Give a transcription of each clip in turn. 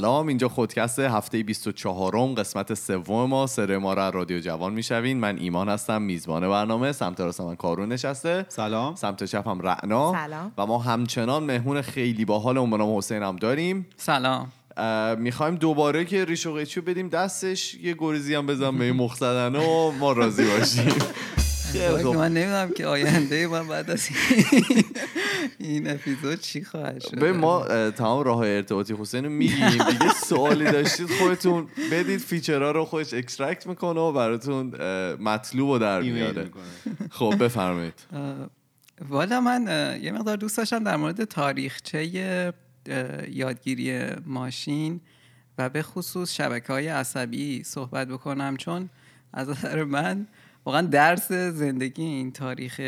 سلام. اینجا خودکست هفته 24 م قسمت سوم ما. سر ما را رادیو جوان می‌شوین من ایمان هستم میزبان برنامه. سمت راست من کارون نشسته. سلام. سمت چپ هم رعنا. سلام. و ما همچنان مهمون خیلی باحال اون به نام حسین هم داریم. سلام. می‌خوایم دوباره که ریش و قیچی رو بدیم دستش. یه گریزی هم بزن به این مخزدن و ما راضی باشیم. خب. من نمی‌دونم که آینده من بعد از این- اپیزود چی خواهد شد؟ به ما تمام راه ارتباطی حسین رو میگیم. دیگه سوالی داشتید خودتون بدید feature ها رو خودش extract می‌کنه و براتون مطلوب رو در میاره. خب بفرمایید. والا من یه مقدار دوست داشتم در مورد تاریخچه یادگیری ماشین و به خصوص شبکه های عصبی صحبت بکنم چون از نظر من واقعا درس زندگی این تاریخ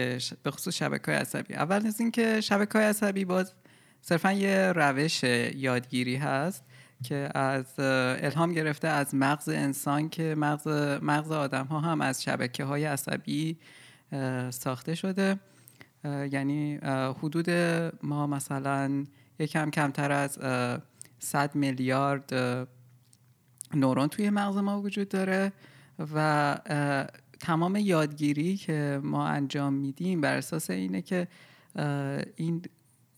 به خصوص شبکه های عصبی. اول از اینکه شبکه های عصبی باز صرفا یه روش یادگیری هست که از الهام گرفته از مغز انسان که مغز مغز آدم ها هم از شبکه های عصبی ساخته شده. یعنی حدود ما مثلا یکم کمتر از اه، 100 میلیارد نورون توی مغز ما وجود داره و تمام یادگیری که ما انجام میدیم بر اساس اینه که این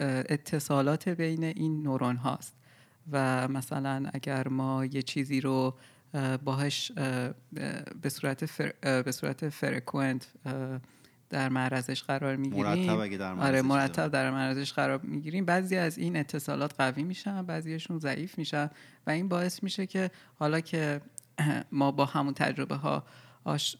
اتصالات بین این نورون هاست. و مثلا اگر ما یه چیزی رو اه، باهاش اه، اه، به صورت فر، به صورت فرکوئنت اه، در معرضش قرار می‌گیریم. مرتب اگه در آره مرتب در معرضش قرار می‌گیریم. بعضی از این اتصالات قوی میشن بعضیشون ضعیف میشن. و این باعث میشه که حالا که ما با همون تجربه ها آش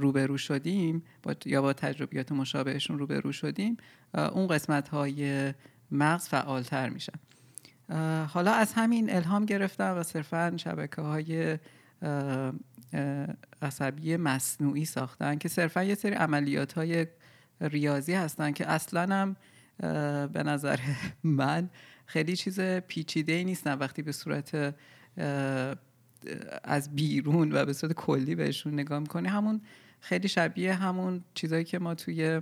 روبرو شدیم با یا با تجربیات مشابهشون روبرو شدیم اون قسمت های مغز فعالتر میشن. حالا از همین الهام گرفتم و صرفا شبکه های عصبی مصنوعی ساختن که صرفا یه سری عملیات های ریاضی هستن که اصلا هم به نظر من خیلی چیز پیچیده ای نیستن. وقتی به صورت از بیرون و به صورت کلی بهشون نگاه می‌کنی. همون خیلی شبیه همون چیزایی که ما توی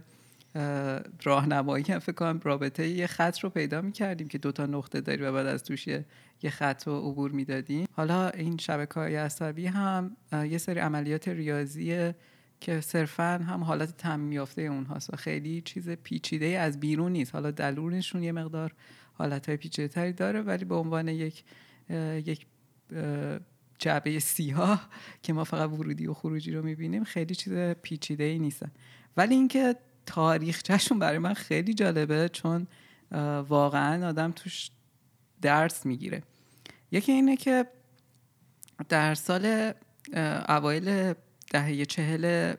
اه، راهنمایی هم فکر کنم رابطه یه خط رو پیدا می‌کردیم که دوتا نقطه داری و بعد از توش یه, خط رو عبور می‌دادیم. حالا این شبکه های عصبی هم یه سری عملیات ریاضیه که صرفا هم حالت تعمیم یافته اونهاست و خیلی چیز پیچیده از بیرون نیست. حالا درونشون یه مقدار حالت های پیچیده تری داره ولی به عنوان یک یک جعبه سیاه که ما فقط ورودی و خروجی رو می‌بینیم خیلی چیز پیچیده ای نیستن ولی اینکه تاریخچهشون برای من خیلی جالبه چون واقعا آدم توش درس می‌گیره. یکی اینه که در سال اوایل دهه چهل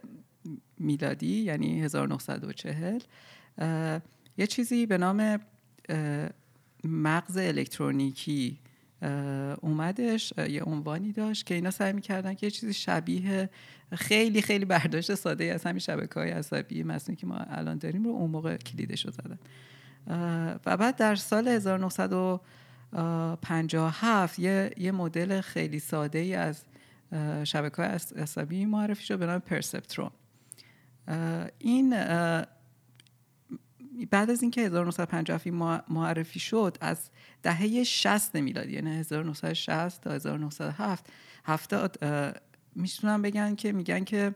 میلادی یعنی 1940 اه، یه چیزی به نام مغز الکترونیکی اومدش یه عنوانی داشت که اینا سعی می‌کردن که یه چیزی شبیه خیلی خیلی برداشت ساده از همین شبکه های عصبی مصنوعی که ما الان داریم رو اون موقع کلیدش رو زدن. و بعد در سال 1957 یه, یه مدل خیلی ساده ای از شبکه های عصبی معرفی شد به نام پرسپترون این بعد از اینکه 1957 این مع- معرفی شد از دهه 60 میلادی یعنی 1960 تا 1907 هفتاد می‌تونم بگن که میگن که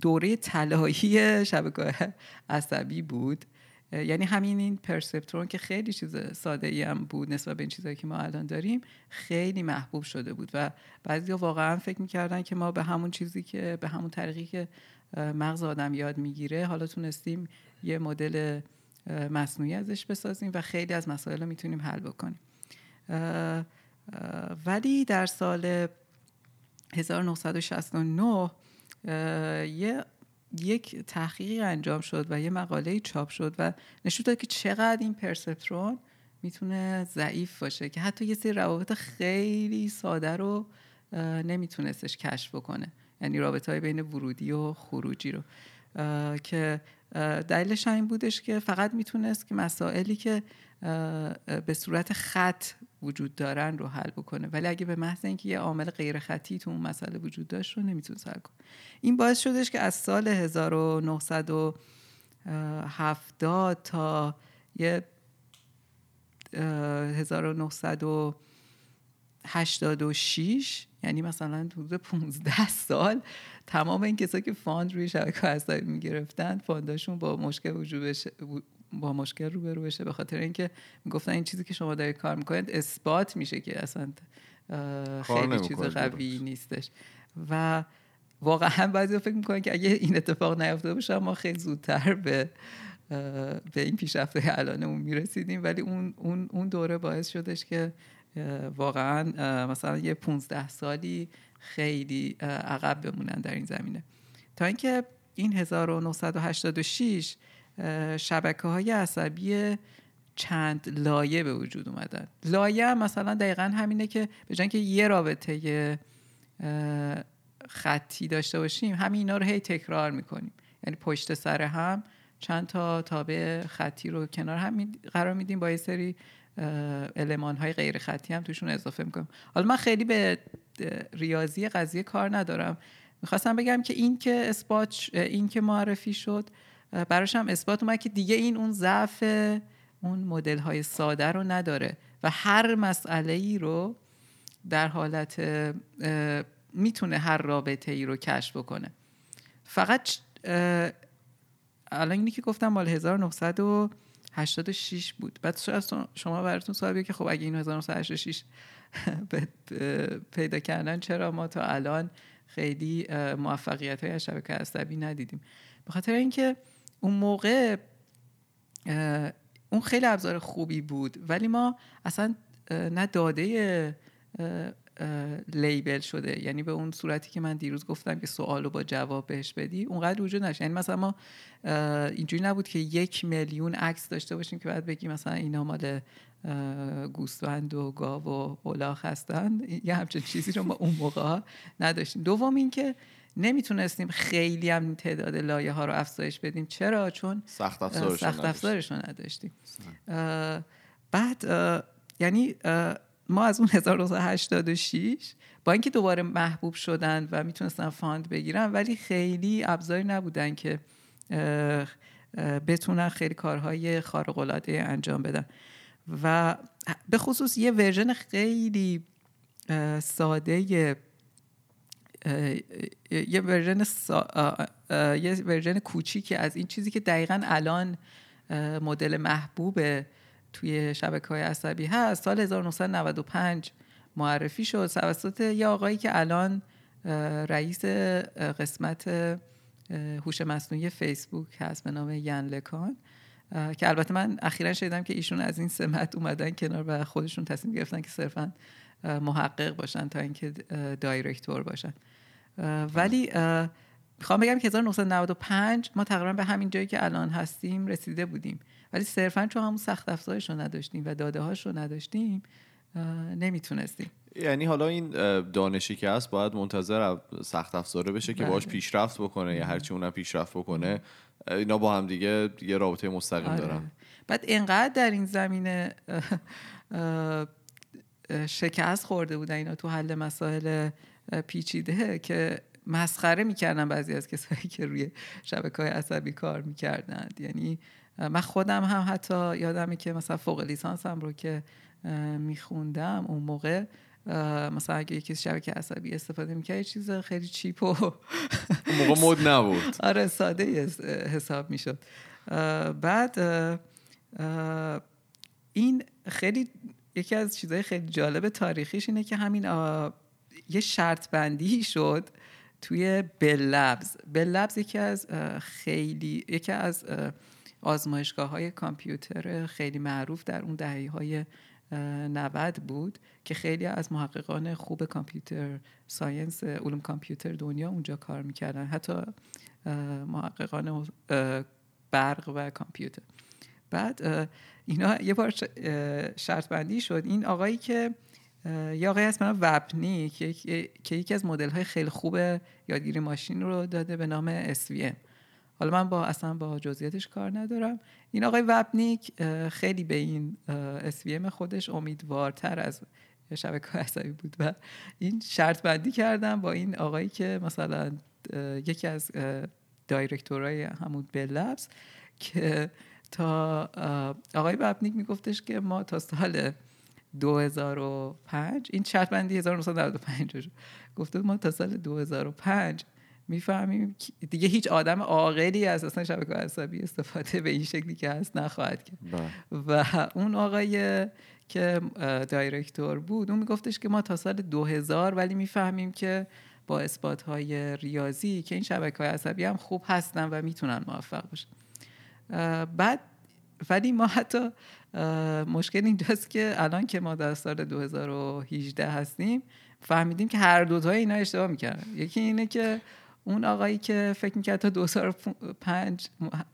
دوره طلایی شبکه عصبی بود. یعنی همین این پرسپترون که خیلی چیز ساده ای هم بود نسبت به این چیزایی که ما الان داریم خیلی محبوب شده بود و بعضی واقعا فکر می‌کردن که ما به همون چیزی که به همون طریقی که مغز آدم یاد می‌گیره حالا تونستیم یه مدل مصنوعی ازش بسازیم و خیلی از مسائل رو می‌تونیم حل بکنیم. ولی در سال 1969 اه، یه یک تحقیقی انجام شد و یه مقاله چاپ شد و نشون داد که چقدر این پرسپترون می‌تونه ضعیف باشه که حتی یه سری روابط خیلی ساده رو نمیتونستش کشف بکنه. یعنی رابطه های بین ورودی و خروجی رو. که دلیلش این بودش که فقط می‌تونست که مسائلی که به صورت خط وجود دارن رو حل بکنه. ولی اگه به محض اینکه یه عامل غیر خطی تو اون مسئله وجود داشت رو نمی‌تونست حل کنه. این باعث شدش که از سال 1970 تا یه 1986 یعنی مثلا حدود 15 سال تمام این کسایی که فاند روی شبکه عصبی می‌گرفتن فانداشون با مشکل وجود بشه با مشکل روبرو بشه. به خاطر اینکه می‌گفتن این چیزی که شما دارید کار می‌کنید اثبات میشه که اصلا خیلی چیز قوی نیستش. و واقعا بعضی فکر می‌کنن که اگه این اتفاق نیفتاده باشه ما خیلی زودتر به به این پیشرفته الانمون می‌رسیدیم. ولی اون اون اون دوره باعث شدش که واقعا مثلا یه 15 سالی خیلی عقب بمونن در این زمینه. تا اینکه این 1986 شبکه های عصبی چند لایه به وجود اومدن. لایه هم مثلا دقیقا همینه که به که یه رابطه خطی داشته باشیم همین اینا رو هی تکرار می‌کنیم. یعنی پشت سر هم چند تا تابع خطی رو کنار هم قرار میدیم با یه سری علمان های غیر خطی هم توشون اضافه می‌کنم. حالا من خیلی به ریاضی قضیه کار ندارم. می‌خواستم بگم که این که اثبات این که معرفی شد براش هم اثبات اومد که دیگه این اون ضعف اون مدل های ساده رو نداره و هر مسئله ای رو در حالت می‌تونه هر رابطه ای رو کشف بکنه. فقط الان اینی که گفتم مال 1986 بود. بعد شما براتون سوال که خب اگه این 1986 پیدا کردن چرا ما تا الان خیلی موفقیت های شبکه عصبی ندیدیم؟ به خاطر اینکه اون موقع اون خیلی ابزار خوبی بود ولی ما اصلا نه داده لیبل شده. یعنی به اون صورتی که من دیروز گفتم که سوال رو با جواب بهش بدی اونقدر وجود نشه یعنی مثلا ما اینجوری نبود که یک میلیون عکس داشته باشیم که بعد بگیم مثلا اینا مال گوسفند و گاو و الاغ هستن یه همچین چیزی رو ما اون موقع نداشتیم. دوم اینکه نمی‌تونستیم خیلی هم تعداد لایه ها رو افزایش بدیم. چرا؟ چون سخت افزارش رو نداشتیم. بعد یعنی ما از اون 1986 با اینکه دوباره محبوب شدن و می‌تونستن fund بگیرن ولی خیلی ابزاری نبودن که بتونن خیلی کارهای خارق العاده انجام بدن. و به خصوص یه version خیلی ساده یه version یه version کوچیکی از این چیزی که دقیقا الان مدل محبوب توی شبکه های عصبی هست. سال 1995 معرفی شد توسط یه آقایی که الان رئیس قسمت هوش مصنوعی فیسبوک هست به نام ین لکان که البته من اخیرا شنیدم که ایشون از این سمت اومدن کنار و خودشون تصمیم گرفتن که صرفا محقق باشن تا اینکه دایرکتور باشن. ولی می‌خوام بگم که 1995 ما تقریبا به همین جایی که الان هستیم رسیده بودیم. ولی صرفا چون همون سخت افزارش رو نداشتیم و داده هاش رو نداشتیم نمی‌تونستیم. یعنی حالا این دانشی که هست باید منتظر سخت افزاره بشه که باش بله. پیشرفت بکنه یا هرچی اونم پیشرفت بکنه. اینا با هم دیگه یه رابطه مستقیم آره. دارن. بعد اینقدر در این زمینه شکست خورده بودن اینا تو حل مسائل پیچیده که مسخره می‌کردن بعضی از کسایی که روی شبکه های عصبی کار می‌کردند. یعنی من خودم هم حتی یادمه که مثلا فوق لیسانسم رو که میخوندم اون موقع مثلا اگه یکی شبکه عصبی استفاده می‌کرد یه چیز خیلی چیپ و موقع مد نبود. آره ساده حساب می‌شد. بعد این خیلی یکی از چیزهای خیلی جالب تاریخیش اینه که همین یه شرط بندی شد توی بلبز بلبز یکی از خیلی یکی از آزمایشگاه های کامپیوتر خیلی معروف در اون دهه های 90 بود که خیلی از محققان خوب کامپیوتر ساینس علوم کامپیوتر دنیا اونجا کار می‌کردن حتی محققان برق و کامپیوتر. بعد اینا یه بار شرط بندی شد. این آقایی که یه آقای هست وبنی که یکی از مدل های خیلی خوب یادگیری ماشین رو داده به نام SVM حالا من با اصلا با جزئیاتش کار ندارم. این آقای وبنیک خیلی به این SVM خودش امیدوارتر از شبکه عصبی بود و این شرط بندی کردم با این آقایی که مثلا یکی از دایرکتورای همون بلبس که تا آقای ببنیک میگفتش که ما تا سال 2005 این شرط بندی 1995 گفته ما تا سال 2005 می‌فهمیم دیگه هیچ آدم عاقلی از اصلا شبکه عصبی استفاده به این شکلی که هست نخواهد کرد. بله. و اون آقای که دایرکتور بود اون میگفتش که ما تا سال 2000 ولی می‌فهمیم که با اثبات های ریاضی که این شبکه های عصبی هم خوب هستن و می‌تونن موفق باشن. بعد ولی ما حتی مشکل اینجاست که الان که ما در سال 2018 هستیم فهمیدیم که هر دوتای اینا اشتباه می‌کردن. یکی اینه که اون آقایی که فکر می‌کرد تا 2005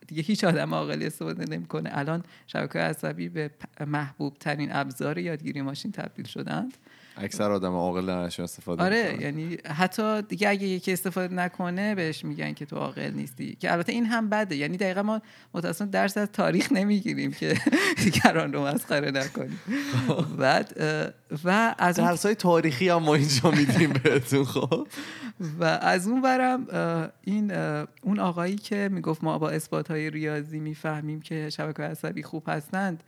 دیگه هیچ آدم عاقلی استفاده نمی‌کنه. الان شبکه عصبی به محبوب ترین ابزار یادگیری ماشین تبدیل شدند. اکثر آدم عاقل درش استفاده آره یعنی حتی دیگه اگه یکی استفاده نکنه بهش میگن که تو عاقل نیستی. که البته این هم بده. یعنی دقیقا ما متاسفانه درس از تاریخ نمی‌گیریم که دیگران رو مسخره نکنیم. بعد و از درس های تاریخی هم ما اینجا میدیم بهتون خب؟ و از اون برم این اون آقایی که می‌گفت ما با اثبات های ریاضی می‌فهمیم که شبکه عصبی خوب هستند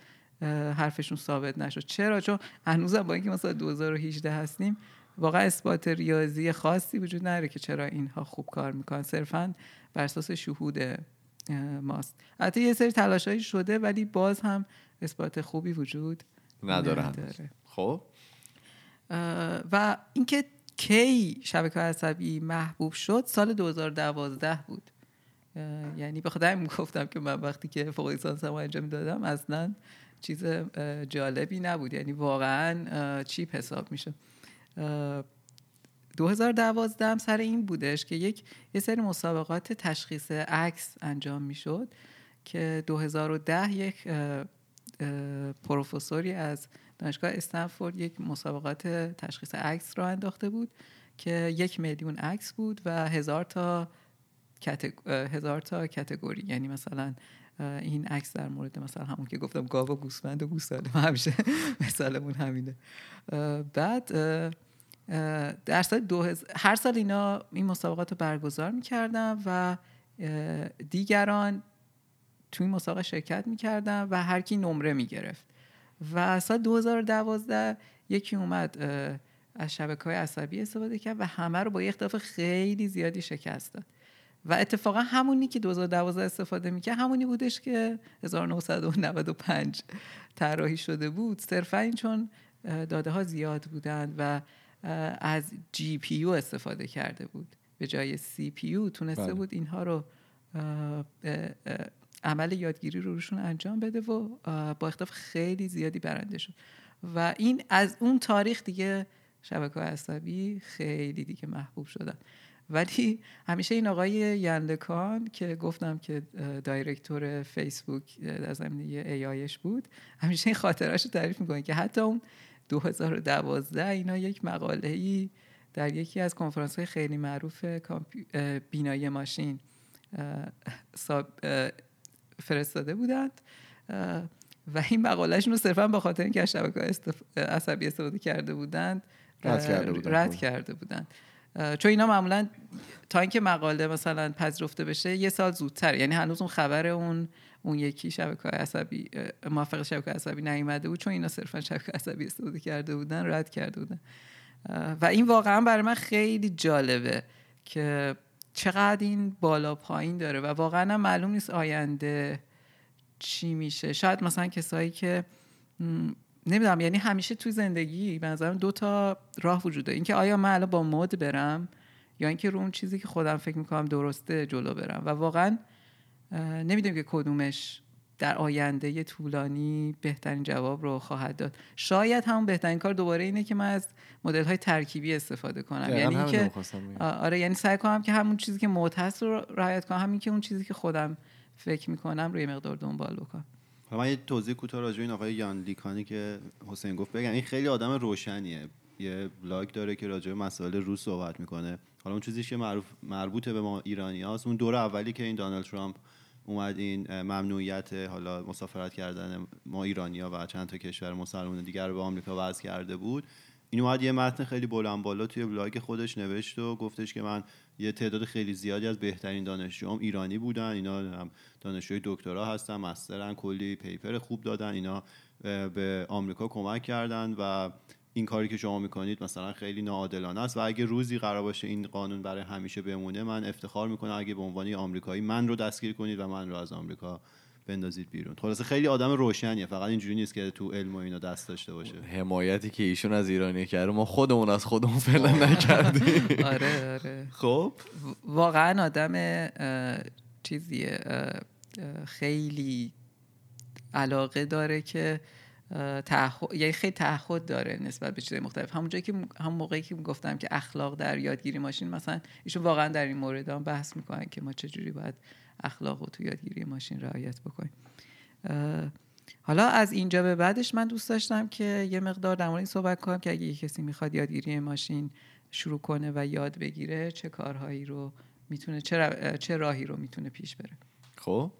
حرفشون ثابت نشد. چرا؟ چون هنوزم با اینکه مثلا 2018 هستیم واقعا اثبات ریاضی خاصی وجود نداره که چرا اینها خوب کار می‌کنن. صرفا بر اساس شهود ماست. حتی یه سری تلاشایی شده ولی باز هم اثبات خوبی وجود نداره, نداره. خب؟ و اینکه کی شبکه عصبی محبوب شد سال 2012 بود. یعنی به خدا گفتم که من وقتی که فوق لیسانس انجام دادم اصلا چیز جالبی نبود. یعنی واقعا چیپ حساب میشه. 2012 هم سر این بودش که یک یه سری مسابقات تشخیص عکس انجام می‌شد که 2010 یک پروفسوری از دانشگاه استنفورد یک مسابقات تشخیص عکس را انداخته بود که یک میلیون عکس بود و هزار تا هزار تا کتگوری یعنی مثلا این عکس در مورد مثلا همون که گفتم گاو و گوسفند و گوساله همیشه مثالمون همینه. بعد در سال دو هر سال اینا این مسابقات رو برگزار می‌کردن و دیگران توی مسابقه شرکت می‌کردن و هر کی نمره می‌گرفت. و سال 2012 یکی اومد از شبکه های عصبی استفاده کرد و همه رو با یه اختلاف خیلی زیادی شکست داد. و اتفاقا همونی که 2012 استفاده می‌کرد همونی بودش که 1995 طراحی شده بود. صرفا این چون داده ها زیاد بودند و از جی پی یو استفاده کرده بود. به جای سی پی یو تونسته بله. بود اینها رو عمل یادگیری رو روشون انجام بده و با اختلاف خیلی زیادی برنده شد. و این از اون تاریخ دیگه شبکه عصبی خیلی دیگه محبوب شدن. ولی همیشه این آقای یندکان که گفتم که دایرکتور فیسبوک در زمینه ای آیش بود همیشه این خاطرش رو تعریف می‌کنه که حتی اون 2012 اینا یک مقاله ای در یکی از کنفرانس های خیلی معروف بینایی ماشین فرستاده بودند و این مقالهشون رو صرفا به خاطر اینکه از شبکه عصبی استفاده کرده بودند رد کرده بودند, رد کرده بودند. چون اینا معمولا تا اینکه مقاله مثلا پذیرفته بشه یه سال زودتر. یعنی هنوز اون خبر اون اون یکی شبکه عصبی موافق شبکه عصبی نیومده بود چون اینا صرفا شبکه عصبی استفاده کرده بودن رد کرده بودن. و این واقعا برای من خیلی جالبه که چقدر این بالا پایین داره و واقعا معلوم نیست آینده چی میشه. شاید مثلا کسایی که نمی‌دونم یعنی همیشه توی زندگی به نظرم دو تا راه وجوده. اینکه آیا من الان با مد برم یا اینکه رو اون چیزی که خودم فکر می‌کنم درسته جلو برم. و واقعا نمی‌دونم که کدومش در آینده طولانی بهترین جواب رو خواهد داد. شاید همون بهترین کار دوباره اینه که من از مدل های ترکیبی استفاده کنم. یعنی که آره یعنی سعی کنم که همون چیزی که معتاد هست رو رعایت کنم همین که اون چیزی که خودم فکر می‌کنم رو یه مقدار دنبال بکنم. من یه توضیح کوتاه راجع این آقای یان لیکانی که حسین گفت بگم. این خیلی آدم روشنیه. یه بلاگ داره که راجع به مسائل روس صحبت می‌کنه. حالا اون چیزی که معروف مربوطه به ما ایرانی هاست اون دور اولی که این دانالد ترامپ اومد این ممنوعیت حالا مسافرت کردن ما ایرانیا و چند تا کشور مسلمان دیگر رو به آمریکا وضع کرده بود. این اومد یه متن خیلی بلند بالا توی بلاگ خودش نوشت و گفتش که من یه تعداد خیلی زیادی از بهترین دانشجوام ایرانی بودن. اینا دانشجوی دکترا هستن مسترن کلی پیپر خوب دادن. اینا به آمریکا کمک کردن و این کاری که شما می‌کنید مثلا خیلی ناعادلانه است. و اگه روزی قرار باشه این قانون برای همیشه بمونه من افتخار می‌کنم اگه به عنوان آمریکایی من رو دستگیر کنید و من رو از آمریکا بندازید بیرون. خلاصه خیلی آدم روشنیه. فقط اینجوری نیست که تو علم و اینا دست داشته باشه. حمایتی که ایشون از ایرانی کرده ما خودمون از خودمون فعلا نکردیم. آره آره. خب؟ واقعا آدم چیزیه خیلی علاقه داره که تعهد یعنی خیلی تعهد داره نسبت به چیزهای مختلف. همونجایی که هم موقعی که گفتم که اخلاق در یادگیری ماشین مثلا ایشون واقعا در این مورد هم بحث می‌کنن که ما چجوری باید اخلاق رو تو یادگیری ماشین رعایت بکنیم حالا از اینجا به بعدش من دوست داشتم که یه مقدار در مورد این صحبت کنم که اگه کسی می‌خواد یادگیری ماشین شروع کنه و یاد بگیره چه کارهایی رو می‌تونه چه, چه راهی رو می‌تونه پیش بره. خب.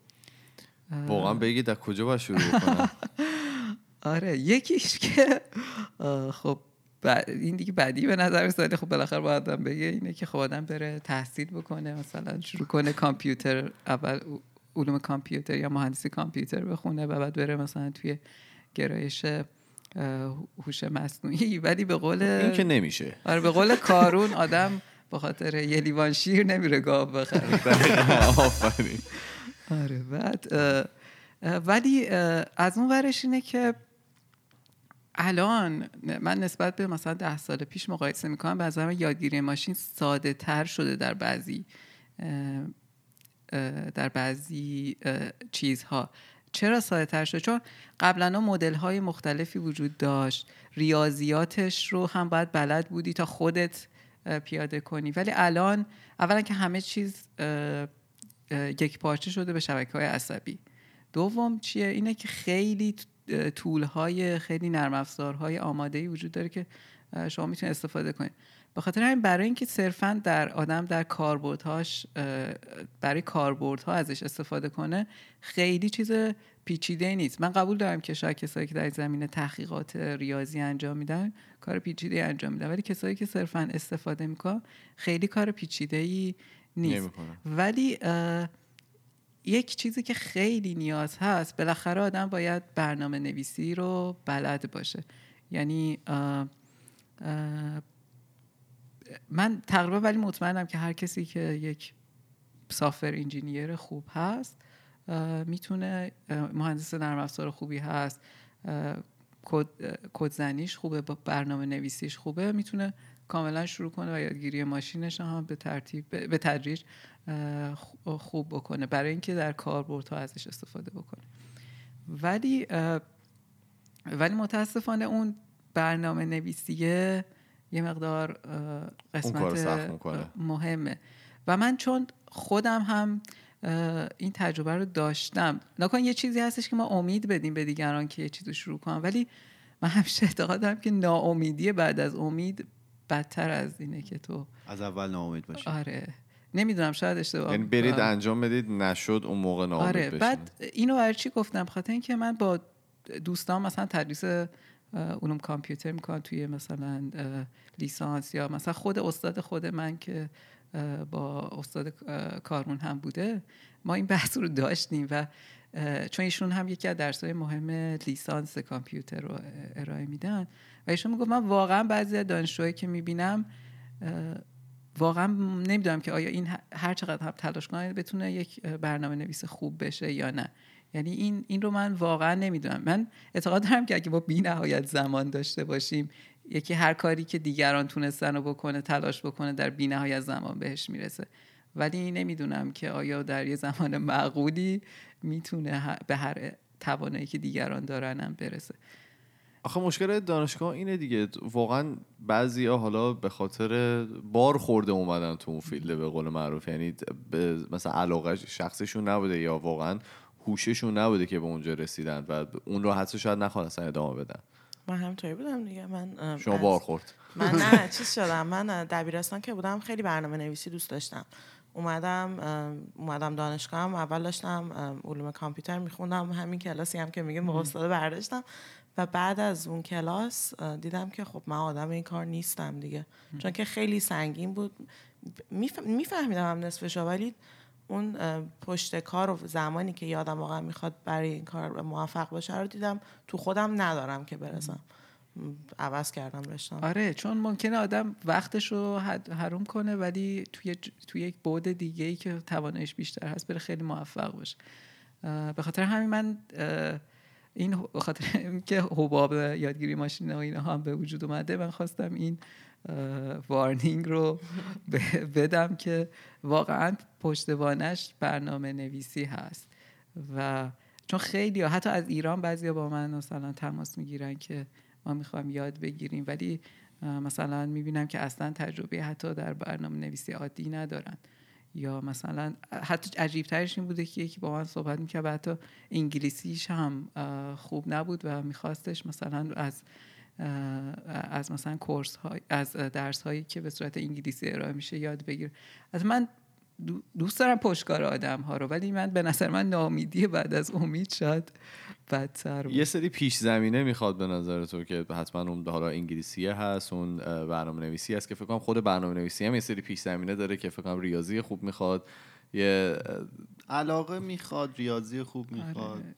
واقعا بگید از کجا باید شروع کنم آره یکیش که خب این دیگه بعدی به نظر میاد خب بالاخره باید آدم بگه اینه که خب آدم بره تحصیل بکنه مثلا شروع کنه کامپیوتر اول علوم کامپیوتر یا مهندسی کامپیوتر بخونه و بعد بره مثلا توی گرایش هوش مصنوعی. ولی به قول این که نمیشه. آره به قول کارون آدم به خاطر یه لیوان شیر نمیره گاو بخره. آره بعد ولی از اون ورش اینه که الان من نسبت به مثلا ده سال پیش مقایسه می‌کنم به نظرم یادگیری ماشین ساده تر شده در بعضی در بعضی چیزها. چرا ساده تر شده؟ چون قبلا مدل های مختلفی وجود داشت. ریاضیاتش رو هم باید بلد بودی تا خودت پیاده کنی. ولی الان اولا که همه چیز یک پارچه شده به شبکه های عصبی. دوم چیه؟ اینه که خیلی طول های خیلی نرم افزارهای آماده ای وجود داره که شما می‌تونید استفاده کنید. به خاطر همین برای اینکه صرفا در آدم در کاربردهاش برای کاربردها ازش استفاده کنه خیلی چیز پیچیده نیست. من قبول دارم که شاید کسایی که در زمینه تحقیقات ریاضی انجام میدن کار پیچیده انجام میدن. ولی کسایی که صرفا استفاده می‌کنن خیلی کار پیچیده ای نیست. ولی یک چیزی که خیلی نیاز هست بالاخره آدم باید برنامه نویسی رو بلد باشه. یعنی من تقریبا ولی مطمئنم که هر کسی که یک سافر انجینیر خوب هست می‌تونه مهندس نرم افزار خوبی هست کدزنیش خوبه برنامه نویسیش خوبه می‌تونه کاملا شروع کنه و یادگیری ماشینش هم به ترتیب به تدریج خوب بکنه. برای اینکه در کاربردها ازش استفاده بکنه. ولی ولی متاسفانه اون برنامه نویسیه یه مقدار قسمت مهمه. و من چون خودم هم این تجربه رو داشتم نکن یه چیزی هستش که ما امید بدیم به دیگران که یه چیزی شروع کنم ولی من همیشه اعتقاد دارم که ناامیدی بعد از امید بدتر از اینه که تو. از اول ناامید باشی. آره. نمی‌دونم شاید اشتباه یعنی برید انجام بدید نشد اون موقع ناامید آره بعد اینو برای چی گفتم؟ خاطر اینکه من با دوستان مثلا تدریس علوم کامپیوتر می‌کنم توی مثلا لیسانس یا مثلا خود استاد خود من که با استاد کارمون هم بوده ما این بحث رو داشتیم و چون ایشون هم یکی از درسهای مهم لیسانس کامپیوتر رو ارائه میدن. و ایشون می‌گفت من واقعا بعضی از دانشجوهایی که می‌بینم واقعا نمی‌دونم که آیا این هر چقدر هم تلاش کنه بتونه یک برنامه نویس خوب بشه یا نه. یعنی این این رو من واقعا نمی‌دونم. من اعتقاد دارم که اگه ما بی نهایت زمان داشته باشیم یکی هر کاری که دیگران تونستن رو بکنه تلاش بکنه در بی نهایت زمان بهش می‌رسه. ولی نمی‌دونم که آیا در یه زمان معقولی می‌تونه به هر توانایی که دیگران دارنم برسه. آخه مشکل دانشگاه اینه دیگه. واقعا بعضی ها حالا به خاطر بار خورده اومدن تو اون فیلد به قول معروف. یعنی مثلا علاقه شخصشون نبوده یا واقعا هوششون نبوده که به اونجا رسیدن و اون رو حتی شاید نخواستن ادامه بدن. من همطوری بودم دیگه. من شما بار خورد. من نه چیز شدم. من دبیرستان که بودم خیلی برنامه نویسی دوست داشتم. اومدم اومدم دانشگاه هم اول داشتم علوم کامپیوتر میخوندم همین کلاسی هم که میگه استاد برداشتم. و بعد از اون کلاس دیدم که خب من آدم این کار نیستم دیگه. چون که خیلی سنگین بود. میفهمیدم هم نصفش ولی اون پشت کار و زمانی که یادم واقعا می‌خواد برای این کار موفق باشه رو دیدم. تو خودم ندارم که برسم. عوض کردم رشتم. آره چون ممکنه آدم وقتش رو حروم کنه ولی توی توی یک بعد دیگه ای که توانش بیشتر هست بره خیلی موفق باشه. به خاطر همین من این خاطر که حباب یادگیری ماشین و اینا هم به وجود اومده من خواستم این وارنینگ رو بدم که واقعا پشتوانش برنامه نویسی هست. و چون خیلی حتی از ایران بعضی با من مثلا تماس می‌گیرن که ما می‌خوایم یاد بگیریم. ولی مثلا می‌بینم که اصلا تجربه حتی در برنامه نویسی عادی ندارن. یا مثلا حتی عجیب ترش این بوده که یکی با من صحبت می‌کرد و حتی انگلیسیش هم خوب نبود و میخواستش مثلا از از مثلا کورس های از درس هایی که به صورت انگلیسی ارائه میشه یاد بگیر از من دوست دارم پشتکار آدم ها رو ولی من به نظر من نامیدی بعد از امید شاید بدتر یه سری پیش زمینه می‌خواد به نظر تو که حتما اون حالا انگلیسیه هست اون برنامه نویسی هست که فکر کنم خود برنامه نویسی هم یه سری پیش زمینه داره که فکر کنم ریاضی خوب می‌خواد یه علاقه می‌خواد ریاضی خوب می‌خواد. آره.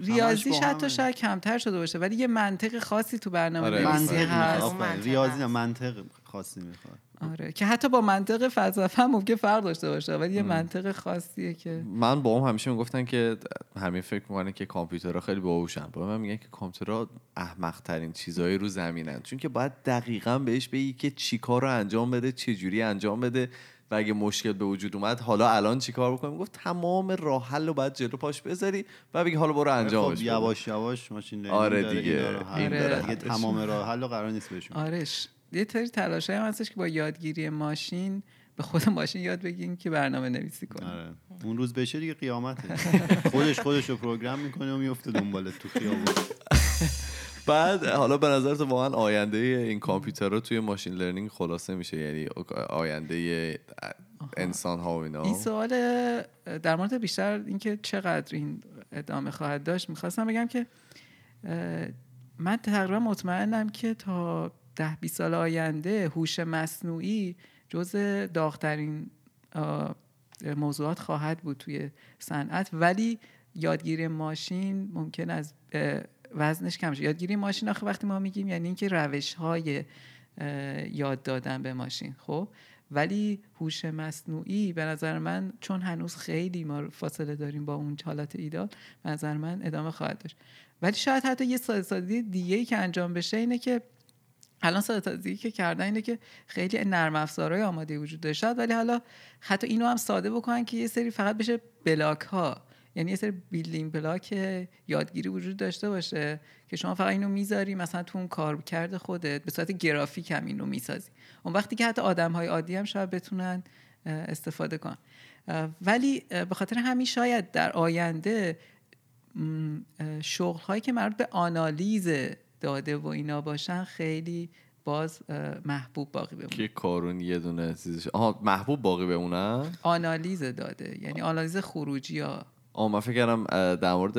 ریاضیش حتی شاید کمتر شده باشه ولی یه منطق خاصی تو برنامه آره. نویسی هست. ریاضی نه منطق خاصی می‌خواد. آره. که حتی با منطق فلسفه هم ممکن فرق داشته باشه ولی یه منطق خاصیه که من با هم همیشه می‌گفتن که همین فکر می‌کنه که کامپیوترها خیلی باهوشن. با من میگن که کامپیوترها احمق ترین چیزهایی رو زمینن. چون که باید دقیقا بهش بگی که چی کار رو انجام بده چه جوری انجام بده. و اگه مشکل به وجود اومد حالا الان چیکار بکنیم؟ گفت تمام راه حل رو باید جلو پاش بذاری و بگی حالا برو انجامش خب یواش یواش ماشین آره دیگه. آره. دیگه تمام راه حل قرار نیست بهشون. آرش یه تری تلاش هم هستش که با یادگیری ماشین به خود ماشین یاد بگیم که برنامه نویسی کنه آره. اون روز بشه دیگه قیامته. خودش خودش رو پروگرام می‌کنه و میفته دنبال تو خیابون. بعد حالا به نظر تو واقعا آینده این کامپیوترها توی ماشین لرنینگ خلاصه میشه. یعنی آینده انسان ها و اینا. این سوال در مورد بیشتر اینکه چقدر این ادامه خواهد داشت می‌خواستم بگم که من تقریبا مطمئنم که تا ده 20 سال آینده هوش مصنوعی جز داغترین موضوعات خواهد بود توی صنعت. ولی یادگیری ماشین ممکن از وزنش کم شه. یادگیری ماشین آخه وقتی ما میگیم یعنی اینکه روش های یاد دادن به ماشین خب؟ ولی هوش مصنوعی به نظر من چون هنوز خیلی ما فاصله داریم با اون حالت ایدال به نظر من ادامه خواهد داشت. ولی شاید حتی یه سازی دیگه ای که انجام بشه اینه که الان سازی که کردن اینه که خیلی نرم افزارهای آماده وجود شاید ولی حالا حتی اینو هم ساده بکنن که یه سری فقط بشه بلاک ها یعنی یه سری بیلدینگ بلاک یادگیری وجود داشته باشه که شما فقط اینو می‌ذاری مثلا تو اون کار کرده خودت به صورت گرافیک هم اینو می‌سازی. اون وقتی که حتی آدم های عادی هم شاید بتونن استفاده کنن. ولی به خاطر همین شاید در آینده شغل هایی که مربوط به آنالیز داده و اینا باشن خیلی باز محبوب باقی بمونه. که کارون یه دونه چیزش آها محبوب باقی بمونه آنالیز داده. یعنی آنالیز خروجی ها. آه من فکر کردم در مورد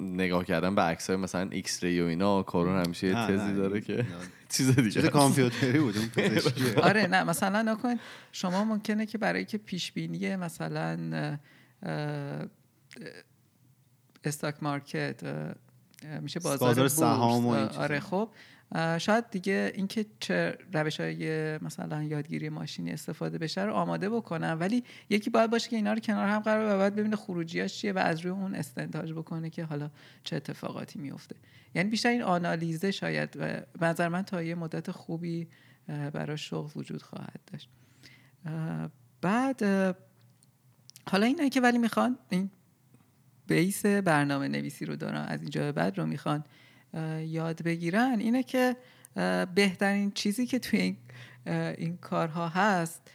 نگاه کردن به عکسای مثلا X-ray و اینا کارون همیشه یه تزی داره که چیز دیگه چیز کامپیوتری بود آره نه مثلا نکن شما ممکنه که برای که پیش بینی مثلا stock market میشه بازار سهام آره خب شاید دیگه اینکه چه روش های مثلا یادگیری ماشینی استفاده بشه رو آماده بکنم. ولی یکی باید باشه که اینا رو کنار هم قرار و باید ببینه خروجیاش چیه و از روی اون استنتاج بکنه که حالا چه اتفاقاتی میفته یعنی بیشتر این آنالیزه شاید و نظر من تا یه مدت خوبی برای شغل وجود خواهد داشت. بعد حالا اینایی که ولی می‌خوان این بیس برنامه نویسی رو دارن از اینجا بعد رو می‌خوان. یاد بگیرن اینه که بهترین چیزی که توی این, این کارها هست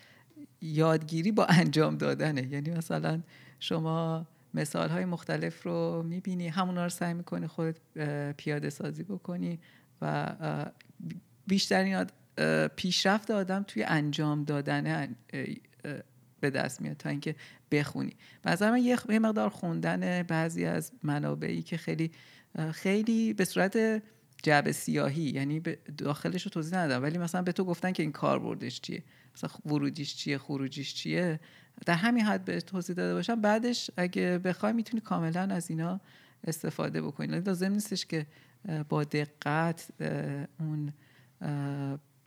یادگیری با انجام دادنه. یعنی مثلا شما مثال های مختلف رو می‌بینی همونا رو سعی می‌کنی خود پیاده سازی بکنی و بیشترین پیشرفت آدم توی انجام دادن به دست میاد تا اینکه بخونی. به من یه مقدار خوندن بعضی از منابعی که خیلی خیلی به صورت جعب سیاهی یعنی داخلش رو توضیح ندادم. ولی مثلا به تو گفتن که این کاربردش چیه؟ مثلا ورودیش چیه خروجیش چیه؟ در همین حد به توضیح داده باشم. بعدش اگه بخوای می‌تونی کاملا از اینا استفاده بکنی. یعنی لازم نیستش که با دقت اون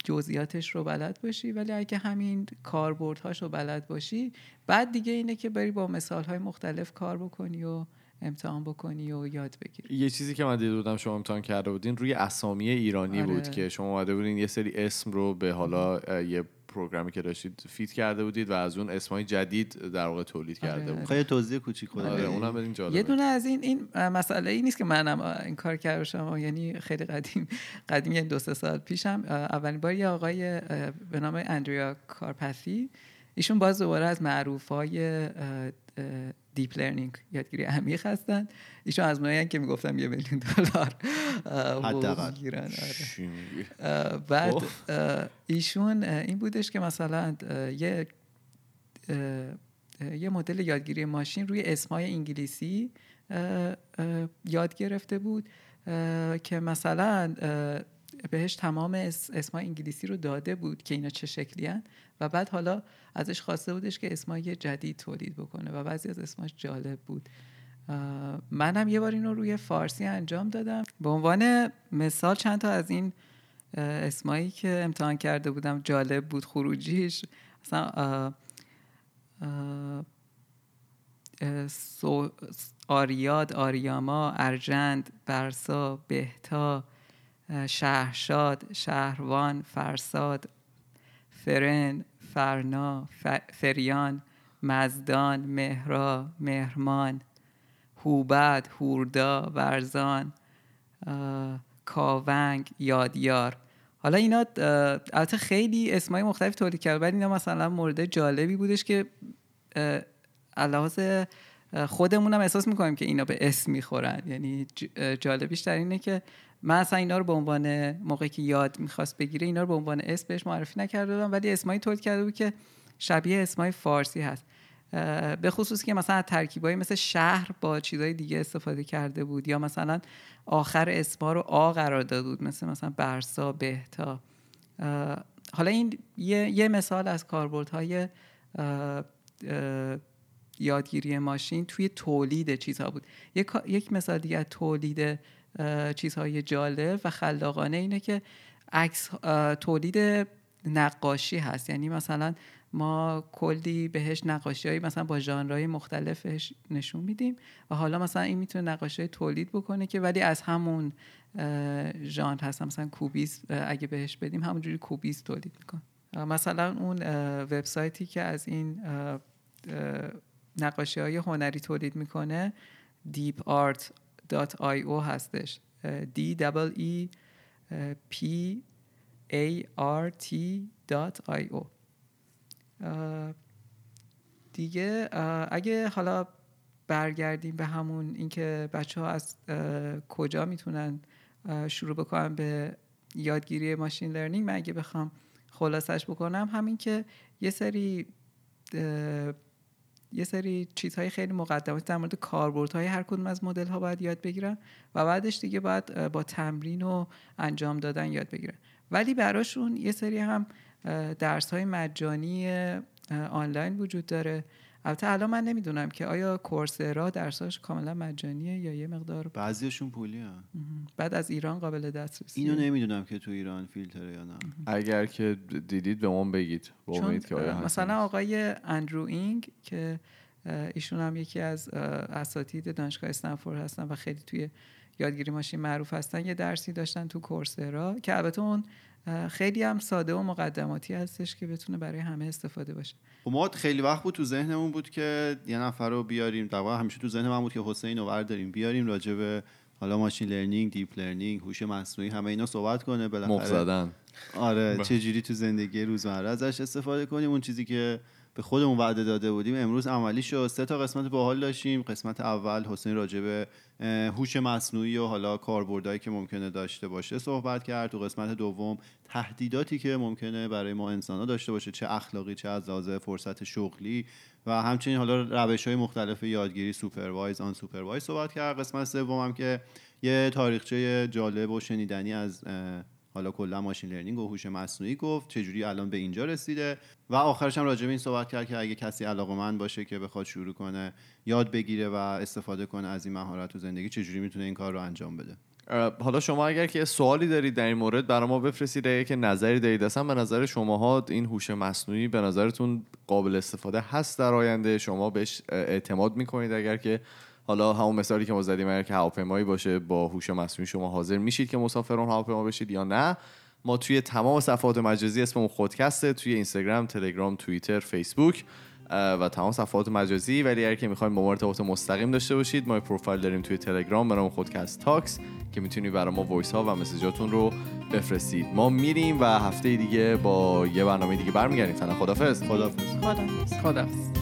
جزئیاتش رو بلد باشی. ولی اگه همین کاربردهاش رو بلد باشی بعد دیگه اینه که بری با مثال های مختلف کار بکنی و امتحان بکنی و یاد بگیری. یه چیزی که من دیده بودم شما امتحان کرده بودین روی اسامی ایرانی آره. بود که شما اومده بودین یه سری اسم رو به حالا یه پروگرامی که داشتید فیت کرده بودید و از اون اسمای جدید در واقع تولید آره. کرده بود خیلی توضیح کوچیک خود آره اونم بدین جالبه یه دونه از این این مسئله ای نیست که منم این کار کرده باشم یعنی خیلی قدیم قدیم یعنی دو سه سال پیشم اولین بار یه آقای به نام اندریا کارپثی ایشون باز دوباره از معروف های deep learning یادگیری عمیق هستن ایشون از اونایی که می‌گفتم یه میلیون دلار حداقل میگی؟ بعد. ایشون این بودش که مثلا یه یه مدل یادگیری ماشین روی اسمای انگلیسی یاد گرفته بود که مثلا بهش تمام اسمای انگلیسی رو داده بود که اینا چه شکلی هن. و بعد حالا ازش خواسته بودش که اسمای جدید تولید بکنه و بعضی از اسماش جالب بود. منم یه بار این رو روی فارسی انجام دادم. به عنوان مثال چند تا از این اسمایی که امتحان کرده بودم جالب بود خروجیش. مثلا آه آه آریاد آریاما ارجند برسا بهتا شهرشاد شهروان فرساد فرن فرنا فریان مزدان مهرا مهرمان هوبد هوردا ورزان کاونگ یادیار. حالا اینا البته خیلی اسمای مختلف تولید کرد ولی اینا مثلا مورد جالبی بودش که علاوه خودمون هم احساس می‌کنیم که اینا به اسم می‌خورن. یعنی جالبیش در اینه که من اصلا اینا رو به عنوان موقعی که یاد می‌خواست بگیره اینا رو به عنوان اسم بهش معرفی نکرده بودم ولی اسمایی تولید کرده بود که شبیه اسمای فارسی هست. به خصوص که مثلا ترکیبایی مثل شهر با چیزهای دیگه استفاده کرده بود یا مثلا آخر اسما رو آ قرار داده بود مثل مثلا برسا بهتا. حالا این یه, یه مثال از کاربردهای یادگیری ماشین توی تولید چیزها بود. یک, یک مثال دیگه تولید چیزهای جالب و خلاقانه اینه که عکس تولید نقاشی هست. یعنی مثلا ما کلی بهش نقاشی هایی مثلا با ژانرهای مختلفش نشون میدیم و حالا مثلا این می‌تونه نقاشی تولید بکنه که ولی از همون ژانر هست مثلا کوبیس اگه بهش بدیم همونجوری کوبیس تولید می‌کنه. مثلا اون وبسایتی که از این نقاشی های هنری تولید می‌کنه deepart.io هستش. D e p a r t.io دیگه اگه حالا برگردیم به همون اینکه بچه ها از کجا می‌تونن شروع بکنن به یادگیری ماشین لرنینگ من اگه بخوام خلاصش بکنم همین که یه سری یه سری چیزهای خیلی مقدماتی در مورد کاربردهای هر کدوم از مدل ها باید یاد بگیرن و بعدش دیگه باید با تمرین و انجام دادن یاد بگیرن. ولی براشون یه سری هم درس های مجانی آنلاین وجود داره. البته الان من نمی‌دونم که آیا کورسرا درساش کاملا مجانیه یا یه مقدار بعضیشون پولی هم. بعد از ایران قابل دسترسی. اینو نمی‌دونم که تو ایران فیلتره یا نه. اگر که دیدید به ما بگید. با امید که آیا مثلا آقای اندرو اینگ که ایشون هم یکی از اساتید دانشگاه استنفورد هستن و خیلی توی یادگیری ماشین معروف هستن یه درسی داشتن تو کورسرا که البته اون خیلی هم ساده و مقدماتی هستش که بتونه برای همه استفاده باشه. خب ما خیلی وقت بود تو ذهنمون بود که یه نفر رو بیاریم. در واقع همیشه تو ذهن من بود که حسین رو داریم بیاریم راجع به حالا machine learning deep learning هوش مصنوعی همه اینا صحبت کنه. بالاخره آره چه جوری تو زندگی روزمره ازش استفاده کنیم؟ اون چیزی که به خودمون وعده داده بودیم. امروز عملی شد. سه تا قسمت باحال داشتیم. قسمت اول حسین راجع به هوش مصنوعی و حالا کاربردهایی که ممکنه داشته باشه صحبت کرد. تو قسمت دوم تهدیداتی که ممکنه برای ما انسان داشته باشه چه اخلاقی چه از لحاظ فرصت شغلی. و همچنین حالا روش های مختلف یادگیری supervised unsupervised صحبت کرد. قسمت سوم هم که یه تاریخچه جالب و شنیدنی از حالا کلا ماشین لرنینگ و هوش مصنوعی گفت چجوری الان به اینجا رسیده. و آخرش هم راجع به این صحبت کرد که اگه کسی علاقمند باشه که بخواد شروع کنه یاد بگیره و استفاده کنه از این مهارت تو زندگی چجوری می‌تونه این کار رو انجام بده؟ حالا شما اگر که سوالی دارید در این مورد برای ما بفرستید. اگه که نظری دارید اصلا به نظر شماها این هوش مصنوعی به نظرتون قابل استفاده هست در آینده؟ شما بهش اعتماد می‌کنید اگر که حالا همون مثالی که ما زدیم اگر که هواپیمایی باشه با هوش مصنوعی شما حاضر میشید که مسافر اون هواپیما بشید یا نه. ما توی تمام صفحات مجازی اسممون خودکسته توی اینستاگرام تلگرام توییتر فیسبوک و تمام صفحات مجازی. ولی اگر که می‌خوایم با ما ارتباط مستقیم داشته باشید ما پروفایل داریم توی تلگرام به نام خودکست تاکس که می‌تونید برای ما voice ها و message اتون رو بفرستید. ما میریم و هفته دیگه با یه برنامه دیگه برمیگردیم. فعلا خدافظ خدافظ خدافظ خدافظ